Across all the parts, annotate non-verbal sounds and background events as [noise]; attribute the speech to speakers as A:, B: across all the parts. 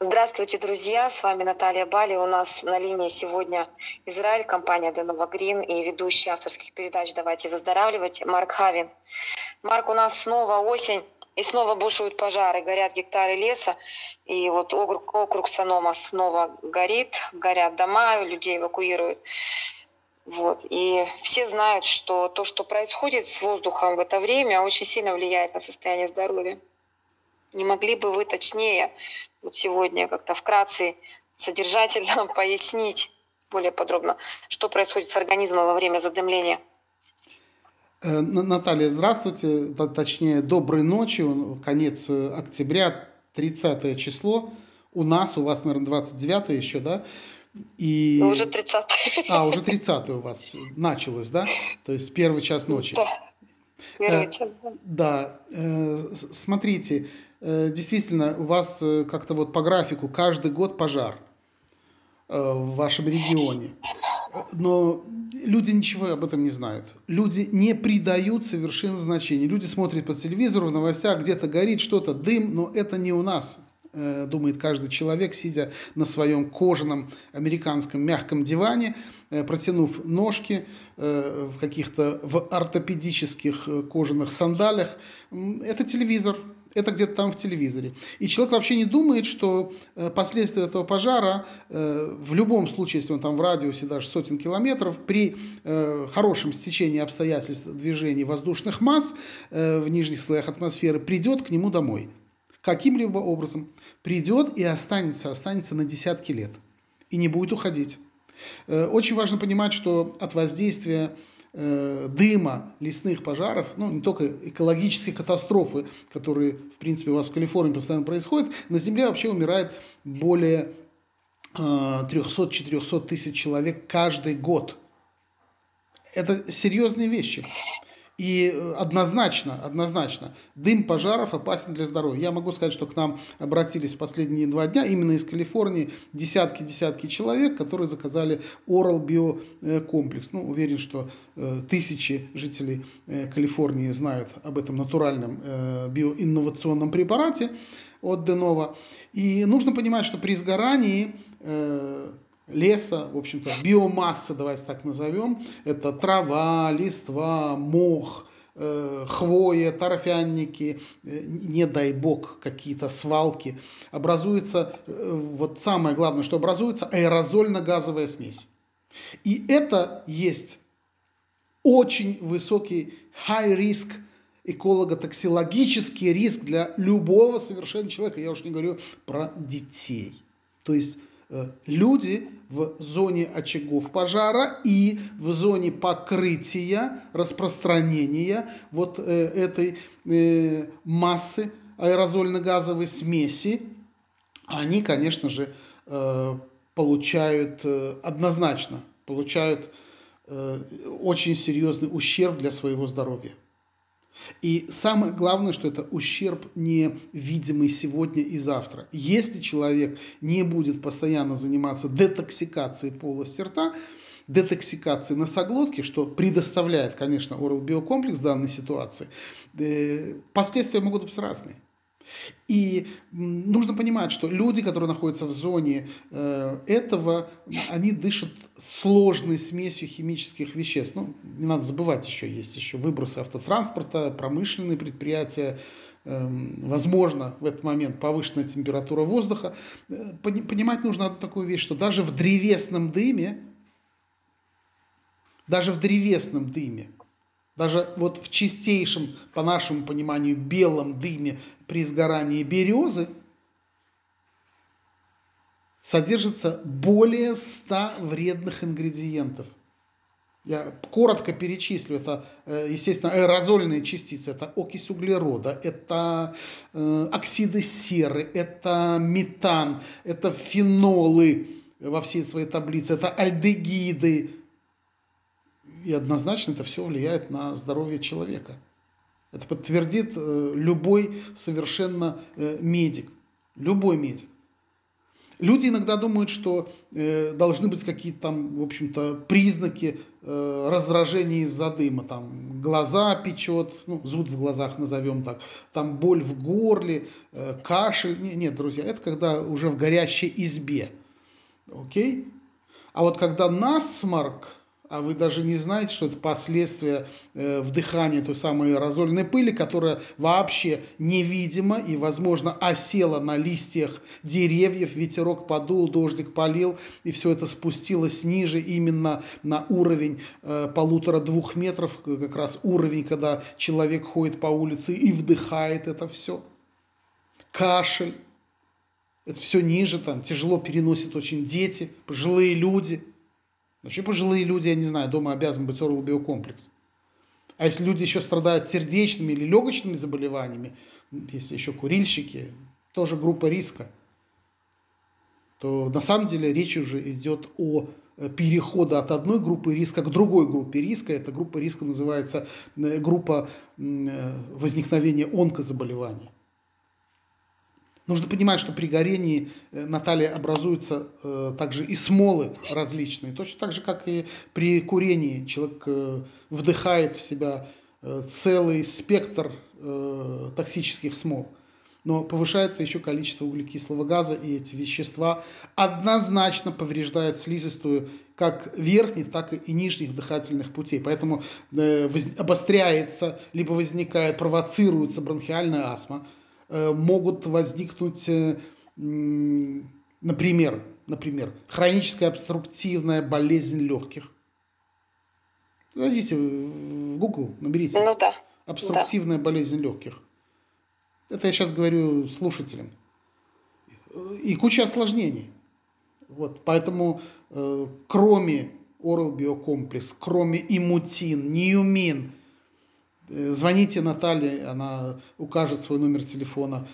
A: Здравствуйте, друзья! С вами Наталья Бали. У нас на линии сегодня Израиль, компания Денова Грин и ведущий авторских передач «Давайте выздоравливать» Марк Хавин. Марк, у нас снова осень, и снова бушуют пожары, горят гектары леса, и вот округ, округ Санома снова горит, горят дома, людей эвакуируют. Вот. И все знают, что то, что происходит с воздухом в это время, очень сильно влияет на состояние здоровья. Не могли бы вы точнее вот сегодня как-то вкратце, содержательно [laughs] пояснить более подробно, что происходит с организмом во время задымления?
B: Э, Наталья, здравствуйте, точнее, доброй ночи, конец э, октября, 30 число, у нас, у вас, наверное, 29 еще, да?
A: И... Ну, уже 30
B: А, уже 30 у вас началось, да? То есть первый час ночи.
A: Да, первый э, час.
B: Да, смотрите, действительно, у вас э, как-то вот по графику каждый год пожар э, в вашем регионе. Но люди ничего об этом не знают. Люди не придают совершенно значения. Люди смотрят по телевизору, в новостях где-то горит что-то, дым, но это не у нас, думает каждый человек, сидя на своем кожаном американском мягком диване, протянув ножки в каких-то в ортопедических кожаных сандалях. Это телевизор, это где-то там в телевизоре. И человек вообще не думает, что э, последствия этого пожара э, в любом случае, если он там в радиусе даже сотен километров, при э, хорошем стечении обстоятельств движений воздушных масс в нижних слоях атмосферы придет к нему домой. Каким-либо образом придет и останется, останется на десятки лет. И не будет уходить. Очень важно понимать, что от воздействия Э, дыма лесных пожаров, ну, не только экологические катастрофы, которые, в принципе, у вас в Калифорнии постоянно происходят, на Земле вообще умирает более 300-400 э, тысяч человек каждый год. Это серьезные вещи. И э, однозначно, однозначно, дым пожаров опасен для здоровья. Я могу сказать, что к нам обратились последние два дня именно из Калифорнии десятки-десятки человек, которые заказали Oral биокомплекс. Ну, уверен, что э, тысячи жителей э, Калифорнии знают об этом натуральном э, биоинновационном препарате от Денова. И нужно понимать, что при сгорании э, леса, в общем-то, биомасса, давайте так назовем, это трава, листва, мох, э, хвоя, торфяники, э, не дай бог, какие-то свалки, образуется, э, вот самое главное, что образуется, аэрозольно-газовая смесь. И это есть очень высокий high risk эколого-токсилогический риск для любого совершенно человека. Я уж не говорю про детей. То есть люди в зоне очагов пожара и в зоне покрытия, распространения вот э, этой э, массы аэрозольно-газовой смеси, они, конечно же, получают однозначно, получают очень серьезный ущерб для своего здоровья. И самое главное, что это ущерб не видимый сегодня и завтра. Если человек не будет постоянно заниматься детоксикацией полости рта, детоксикацией носоглотки, что предоставляет, конечно, Oral биокомплекс в данной ситуации, э, последствия могут быть разные. И нужно понимать, что люди, которые находятся в зоне э, этого, они дышат сложной смесью химических веществ. Ну, не надо забывать еще, есть еще выбросы автотранспорта, промышленные предприятия, эм, возможно, в этот момент повышенная температура воздуха. Э, понимать нужно одну такую вещь, что даже в древесном дыме, даже в древесном дыме даже вот в чистейшем, по нашему пониманию, белом дыме при сгорании березы содержится более 100 вредных ингредиентов. Я коротко перечислю. Это, э, естественно, аэрозольные частицы. Это окись углерода, это э, оксиды серы, это метан, это фенолы во всей своей таблице, это альдегиды, и однозначно это все влияет на здоровье человека. Это подтвердит э, любой совершенно э, медик. Любой медик. Люди иногда думают, что э, должны быть какие-то там, в общем-то, признаки раздражения из-за дыма. Там глаза печет, ну, зуд в глазах назовем так, там боль в горле, кашель. Не, нет, друзья, это когда уже в горящей избе. Окей? А вот когда насморк, а вы даже не знаете, что это последствия э, вдыхания той самой аэрозольной пыли, которая вообще невидима и, возможно, осела на листьях деревьев, ветерок подул, дождик полил, и все это спустилось ниже именно на уровень э, полутора-двух метров, как раз уровень, когда человек ходит по улице и вдыхает это все. Кашель. Это все ниже, там тяжело переносят очень дети, пожилые люди – Вообще пожилые люди, я не знаю, дома обязан быть орал биокомплекс. А если люди еще страдают сердечными или легочными заболеваниями, если еще курильщики, тоже группа риска, то на самом деле речь уже идет о э, перехода от одной группы риска к другой группе риска. Эта группа риска называется э, группа э, возникновения онкозаболеваний. Нужно понимать, что при горении, э, Наталья, образуются э, также и смолы различные. Точно так же, как и при курении. Человек э, вдыхает в себя э, целый спектр э, токсических смол. Но повышается еще количество углекислого газа, и эти вещества однозначно повреждают слизистую как верхних, так и нижних дыхательных путей. Поэтому э, обостряется, либо возникает, провоцируется бронхиальная астма – могут возникнуть, э, например, например, хроническая обструктивная болезнь легких. Зайдите в Google, наберите.
A: Ну да.
B: Обструктивная да. болезнь легких. Это я сейчас говорю слушателям. И куча осложнений. Вот, поэтому э, кроме Oral Биокомплекс, кроме имутин, неумин, Э, звоните Наталье, она укажет свой номер телефона.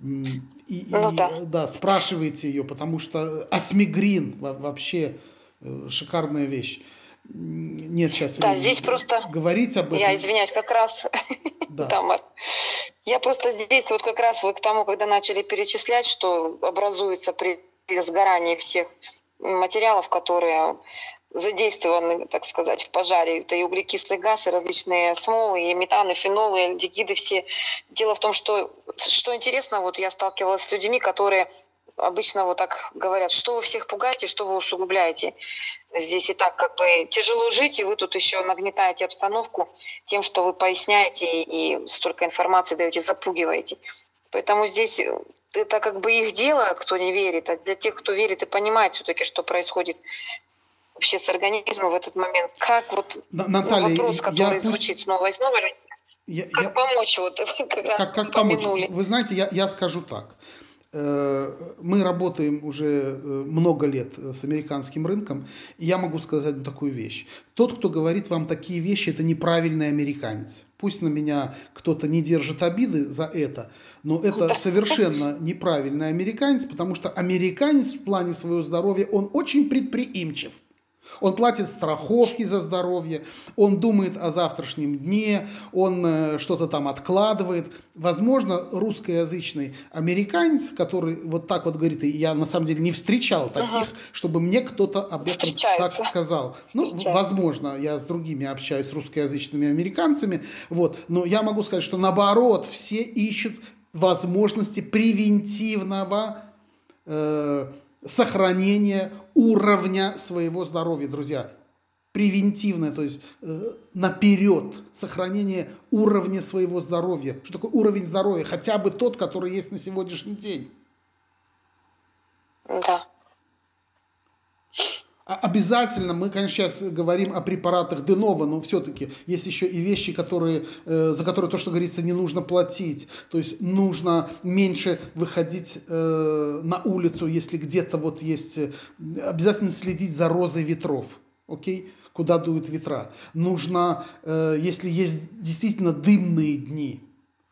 B: И, ну, и да. да, спрашивайте ее, потому что осмигрин вообще э, шикарная вещь. Нет сейчас
A: Да, здесь просто...
B: Говорить об этом.
A: Я извиняюсь, как раз... [laughs] Да. Тамар. Я просто здесь вот как раз вы к тому, когда начали перечислять, что образуется при сгорании всех материалов, которые задействованы, так сказать, в пожаре. Это и углекислый газ, и различные смолы, и метаны, фенолы, альдегиды все. Дело в том, что, что интересно, вот я сталкивалась с людьми, которые обычно вот так говорят, что вы всех пугаете, что вы усугубляете. Здесь и так как бы тяжело жить, и вы тут еще нагнетаете обстановку тем, что вы поясняете и столько информации даете, запугиваете. Поэтому здесь это как бы их дело, кто не верит, а для тех, кто верит и понимает все-таки, что происходит вообще с организмом в этот момент? Как вот
B: Наталья,
A: вопрос, который я звучит пусть... снова и снова, я, как я... помочь, вот, [laughs]
B: как, как помочь? Вы знаете, я, я скажу так. Э, мы работаем уже э, много лет с американским рынком, и я могу сказать такую вещь. Тот, кто говорит вам такие вещи, это неправильный американец. Пусть на меня кто-то не держит обиды за это, но это совершенно неправильный американец, потому что американец в плане своего здоровья, он очень предприимчив. Он платит страховки за здоровье, он думает о завтрашнем дне, он э, что-то там откладывает. Возможно, русскоязычный американец, который вот так вот говорит, и я на самом деле не встречал таких, ага. чтобы мне кто-то об этом так сказал. Ну, возможно, я с другими общаюсь, с русскоязычными американцами, вот, но я могу сказать, что наоборот, все ищут возможности превентивного э, сохранения уровня своего здоровья, друзья. Превентивное, то есть э, наперед сохранение уровня своего здоровья. Что такое уровень здоровья? Хотя бы тот, который есть на сегодняшний день.
A: Да.
B: А обязательно, мы, конечно, сейчас говорим о препаратах Денова, но все-таки есть еще и вещи, которые, э, за которые то, что говорится, не нужно платить. То есть нужно меньше выходить э, на улицу, если где-то вот есть... Э, обязательно следить за розой ветров. Окей? Куда дуют ветра. Нужно, если есть действительно дымные дни,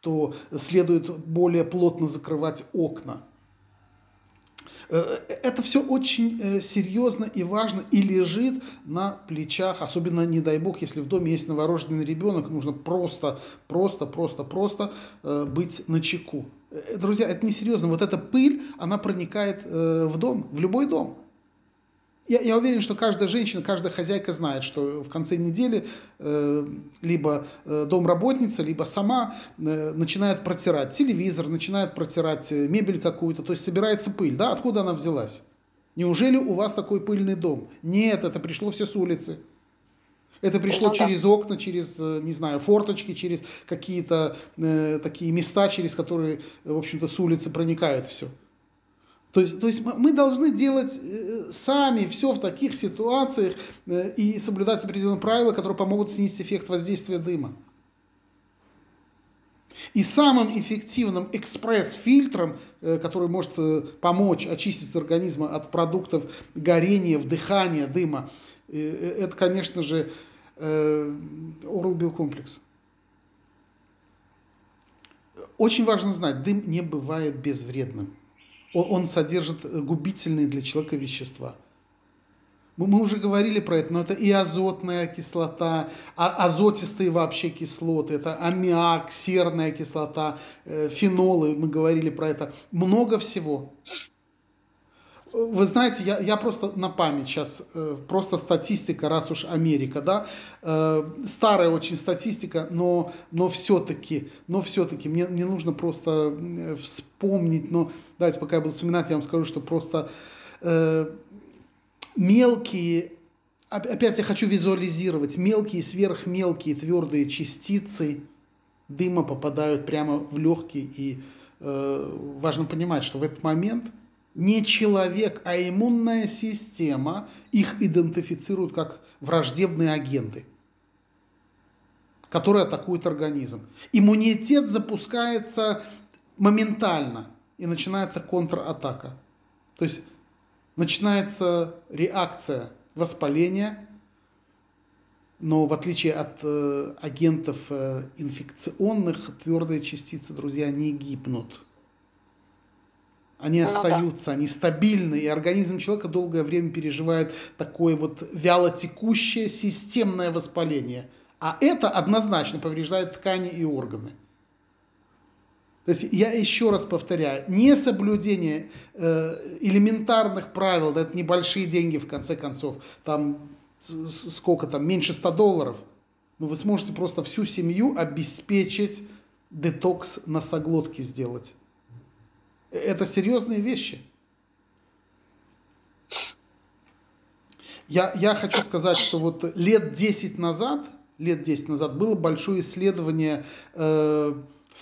B: то следует более плотно закрывать окна Это все очень серьезно и важно и лежит на плечах, особенно, не дай бог, если в доме есть новорожденный ребенок, нужно просто, просто, просто, просто быть на чеку. Друзья, это не серьезно. Вот эта пыль, она проникает в дом, в любой дом. Я, я уверен, что каждая женщина, каждая хозяйка знает, что в конце недели э, либо э, домработница, либо сама э, начинает протирать телевизор, начинает протирать э, мебель какую-то, то есть собирается пыль. Да? Откуда она взялась? Неужели у вас такой пыльный дом? Нет, это пришло все с улицы. Это пришло ну, через да. окна, через, э, не знаю, форточки, через какие-то э, такие места, через которые, в общем-то, с улицы проникает все. То есть, то есть мы должны делать э, сами все в таких ситуациях э, и соблюдать определенные правила, которые помогут снизить эффект воздействия дыма. И самым эффективным экспресс-фильтром, э, который может помочь очистить организма от продуктов горения, вдыхания дыма, это, конечно же, Oral Биокомплекс. Очень важно знать, дым не бывает безвредным он, он содержит э, губительные для человека вещества. Мы, мы уже говорили про это, но это и азотная кислота, а, азотистые вообще кислоты, это аммиак, серная кислота, э, фенолы, мы говорили про это, много всего. Вы знаете, я, я просто на память сейчас, э, просто статистика, раз уж Америка, да, э, старая очень статистика, но, но все-таки, но все-таки мне, мне нужно просто вспомнить, но давайте пока я буду вспоминать, я вам скажу, что просто э, мелкие, опять я хочу визуализировать, мелкие, сверхмелкие твердые частицы дыма попадают прямо в легкие, и э, важно понимать, что в этот момент – не человек, а иммунная система их идентифицирует как враждебные агенты, которые атакуют организм. Иммунитет запускается моментально и начинается контратака. То есть начинается реакция воспаления, но в отличие от э, агентов э, инфекционных, твердые частицы, друзья, не гибнут они остаются, ну, да. они стабильны, и организм человека долгое время переживает такое вот вялотекущее системное воспаление. А это однозначно повреждает ткани и органы. То есть я еще раз повторяю, несоблюдение э, элементарных правил, да, это небольшие деньги в конце концов, там сколько там, меньше 100 долларов, но вы сможете просто всю семью обеспечить детокс носоглотки сделать. Это серьезные вещи. Я, я хочу сказать, что вот лет 10 назад, лет 10 назад было большое исследование э,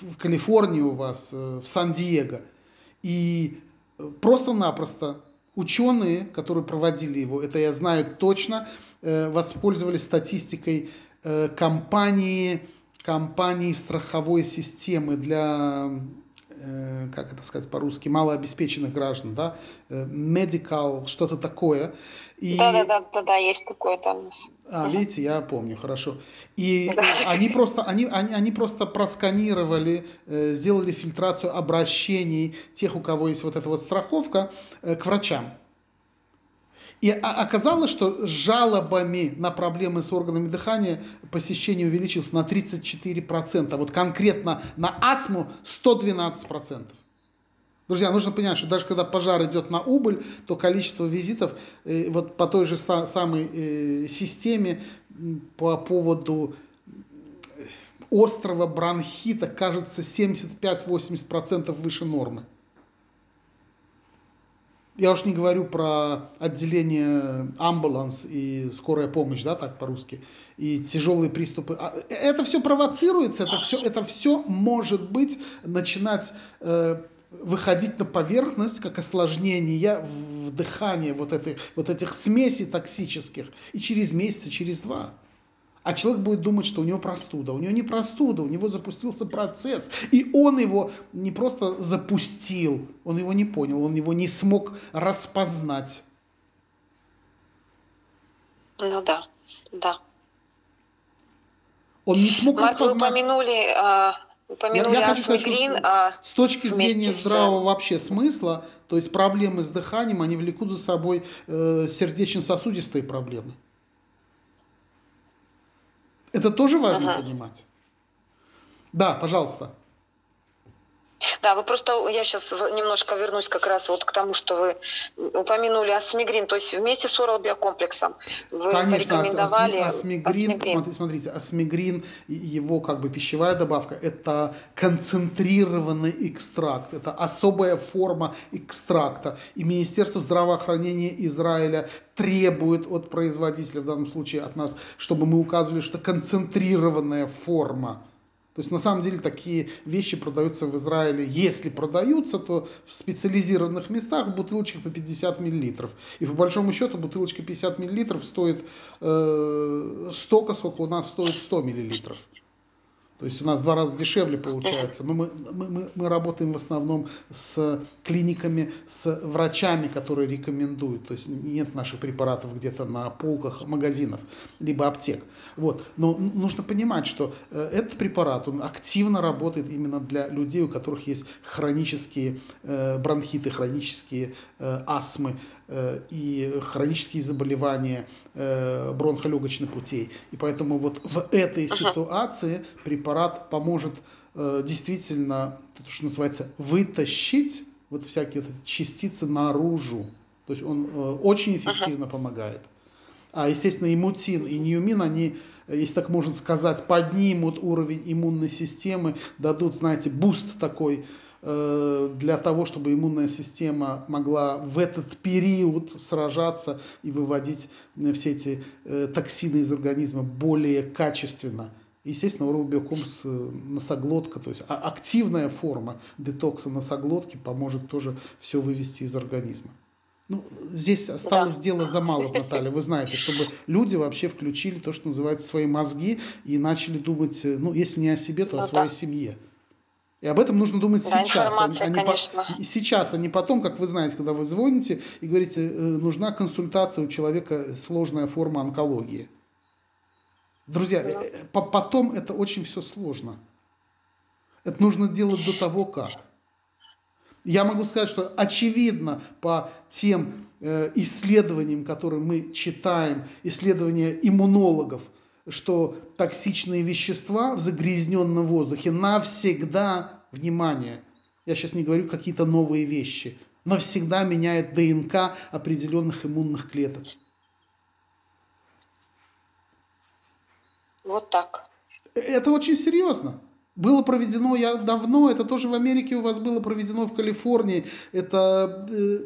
B: в Калифорнии у вас, э, в Сан-Диего. И просто-напросто ученые, которые проводили его, это я знаю точно, э, воспользовались статистикой э, компании, компании страховой системы для как это сказать по-русски, малообеспеченных граждан, да, э, medical, что-то такое.
A: И... Да, да, да, да, да, есть такое там у нас.
B: А, угу. видите, я помню, хорошо. И да. они просто, они, они, они просто просканировали, э, сделали фильтрацию обращений тех, у кого есть вот эта вот страховка, к врачам. И оказалось, что жалобами на проблемы с органами дыхания посещение увеличилось на 34%. Вот конкретно на астму 112%. Друзья, нужно понять, что даже когда пожар идет на убыль, то количество визитов э, вот по той же самой э, системе по поводу э, острого бронхита кажется 75-80% выше нормы. Я уж не говорю про отделение амбуланс и скорая помощь, да, так по-русски, и тяжелые приступы. А, это все провоцируется, это все, это все может быть начинать э, выходить на поверхность как осложнение вдыхания вот, этой, вот этих смесей токсических и через месяц, через два. А человек будет думать, что у него простуда. У него не простуда, у него запустился процесс. И он его не просто запустил, он его не понял, он его не смог распознать.
A: Ну да, да.
B: Он не смог
A: Марк,
B: распознать.
A: Вы упомянули, а, Упомянули я, я хочу сказать,
B: что а с точки зрения с... здравого вообще смысла, то есть проблемы с дыханием, они влекут за собой э, сердечно-сосудистые проблемы. Это тоже важно ага. понимать. Да, пожалуйста.
A: Да, вы просто, я сейчас немножко вернусь как раз вот к тому, что вы упомянули асмигрин, то есть вместе с орал биокомплексом вы
B: Конечно, порекомендовали асмигрин, асмигрин. Смотрите, смотрите, асмигрин, его как бы пищевая добавка, это концентрированный экстракт, это особая форма экстракта. И Министерство здравоохранения Израиля требует от производителя, в данном случае от нас, чтобы мы указывали, что концентрированная форма то есть на самом деле такие вещи продаются в Израиле. Если продаются, то в специализированных местах в бутылочках по 50 миллилитров. И по большому счету бутылочка 50 миллилитров стоит э, столько, сколько у нас стоит 100 миллилитров. То есть у нас в два раза дешевле получается. Но мы, мы, мы работаем в основном с клиниками, с врачами, которые рекомендуют. То есть нет наших препаратов где-то на полках магазинов, либо аптек. Вот. Но нужно понимать, что э, этот препарат, он активно работает именно для людей, у которых есть хронические э, бронхиты, хронические э, астмы, и хронические заболевания э, бронхолегочных путей. И поэтому вот в этой ситуации препарат поможет э, действительно, то, что называется, вытащить вот всякие вот частицы наружу. То есть он очень эффективно помогает. А, естественно, и мутин, и неумин, они, если так можно сказать, поднимут уровень иммунной системы, дадут, знаете, boost такой, Э, для того, чтобы иммунная система могла в этот период сражаться и выводить э, все эти э, токсины из организма более качественно. Естественно, Oral Biocomps носоглотка, то есть а, активная форма детокса носоглотки поможет тоже все вывести из организма. Ну, здесь осталось да. дело за малым, Наталья. Вы знаете, чтобы люди вообще включили то, что называется, свои мозги и начали думать, ну, если не о себе, то ну, о своей да. семье. И об этом нужно думать да, сейчас, а, а не по... сейчас, а не потом, как вы знаете, когда вы звоните и говорите, э, нужна консультация у человека сложная форма онкологии. Друзья, ну. Э, потом это очень все сложно. Это нужно делать до того, как. Я могу сказать, что очевидно по тем э, исследованиям, которые мы читаем, исследования иммунологов – что токсичные вещества в загрязненном воздухе навсегда, внимание, я сейчас не говорю какие-то новые вещи, навсегда меняют ДНК определенных иммунных клеток.
A: Вот так.
B: Это очень серьезно. Было проведено я давно, это тоже в Америке у вас было проведено в Калифорнии. Это э,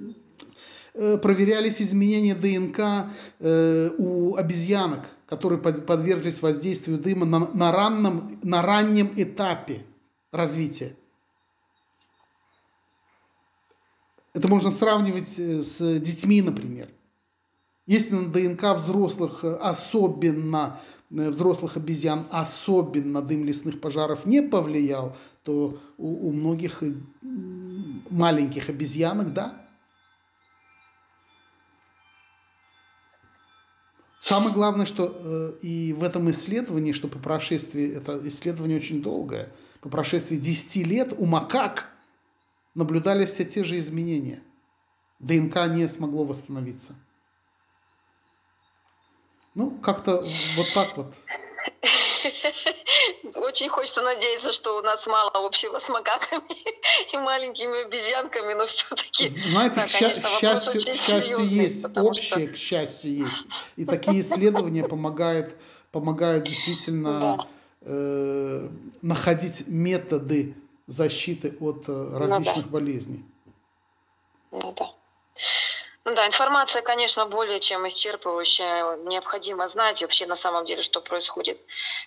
B: э, проверялись изменения ДНК э, у обезьянок которые подверглись воздействию дыма на, на, ранном, на раннем этапе развития. Это можно сравнивать э, с детьми, например. Если на ДНК взрослых, э, особенно э, взрослых обезьян, особенно дым лесных пожаров не повлиял, то у, у многих маленьких обезьянок, да, Самое главное, что э, и в этом исследовании, что по прошествии, это исследование очень долгое, по прошествии 10 лет у макак наблюдались все те же изменения. ДНК не смогло восстановиться. Ну, как-то вот так вот. [laughs]
A: Очень хочется надеяться, что у нас мало общего с макаками [laughs] и маленькими обезьянками, но все-таки...
B: Знаете, да, к, конечно, к счастью, к счастью есть, общее, что... к счастью есть. И такие исследования помогают, помогают действительно [laughs] да. э, находить методы защиты от э, различных ну, да. болезней.
A: Ну да. Ну да, информация, конечно, более чем исчерпывающая. Необходимо знать вообще на самом деле, что происходит.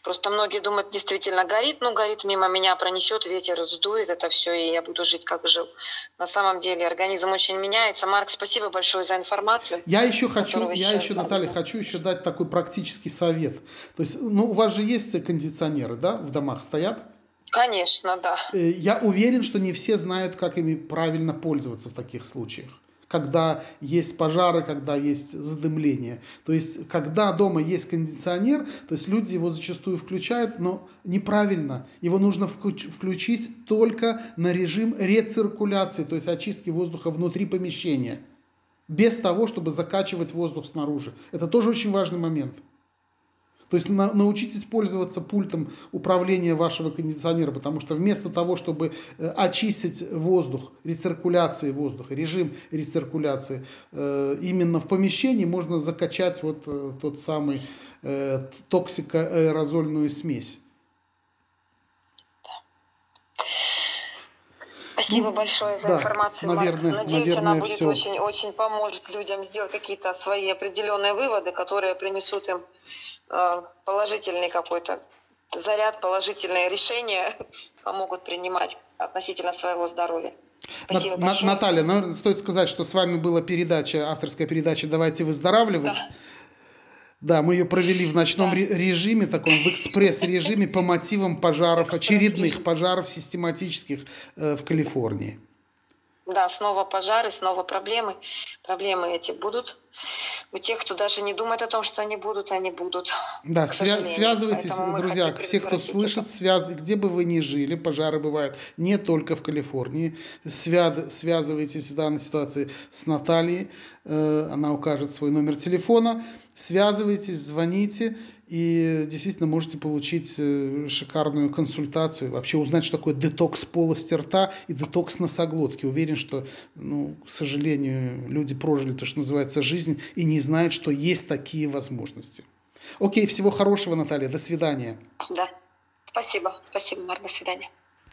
A: Просто многие думают, действительно горит, ну горит мимо меня, пронесет, ветер сдует это все, и я буду жить, как жил. На самом деле организм очень меняется. Марк, спасибо большое за информацию.
B: Я еще хочу, я еще, Наталья, хочу еще дать такой практический совет. То есть, ну, у вас же есть кондиционеры, да, в домах стоят?
A: Конечно, да.
B: Э, я уверен, что не все знают, как ими правильно пользоваться в таких случаях. Когда есть пожары, когда есть задымление. То есть, когда дома есть кондиционер, то есть люди его зачастую включают, но неправильно. Его нужно включить только на режим рециркуляции, то есть очистки воздуха внутри помещения, без того, чтобы закачивать воздух снаружи. Это тоже очень важный момент. То есть на, научитесь пользоваться пультом управления вашего кондиционера, потому что вместо того, чтобы э, очистить воздух, рециркуляции воздуха, режим рециркуляции, э, именно в помещении можно закачать вот э, тот самый э, токсикоаэрозольную смесь.
A: Спасибо ну, большое за да, информацию,
B: наверное,
A: Марк. Надеюсь,
B: наверное,
A: она будет
B: все.
A: очень, очень поможет людям сделать какие-то свои определенные выводы, которые принесут им положительный какой-то заряд, положительные решения [laughs] помогут принимать относительно своего здоровья.
B: Спасибо большое. Наталья, наверное, стоит сказать, что с вами была передача, авторская передача «Давайте выздоравливать». Да. Да, мы ее провели в ночном да. режиме, таком в экспресс-режиме по мотивам пожаров, очередных пожаров систематических э, в Калифорнии.
A: Да, снова пожары, снова проблемы. Проблемы эти будут. У тех, кто даже не думает о том, что они будут, они будут.
B: Да, свя- связывайтесь, друзья, все, кто слышит, связ... где бы вы ни жили, пожары бывают не только в Калифорнии. Свя... Связывайтесь в данной ситуации с Натальей, э, она укажет свой номер телефона. Связывайтесь, звоните и действительно можете получить э, шикарную консультацию, вообще узнать, что такое детокс полости рта и детокс носоглотки. Уверен, что, ну, к сожалению, люди прожили то, что называется жизнь, и не знают, что есть такие возможности. Окей, всего хорошего, Наталья, до свидания.
A: Да, спасибо, спасибо, Марк, до свидания.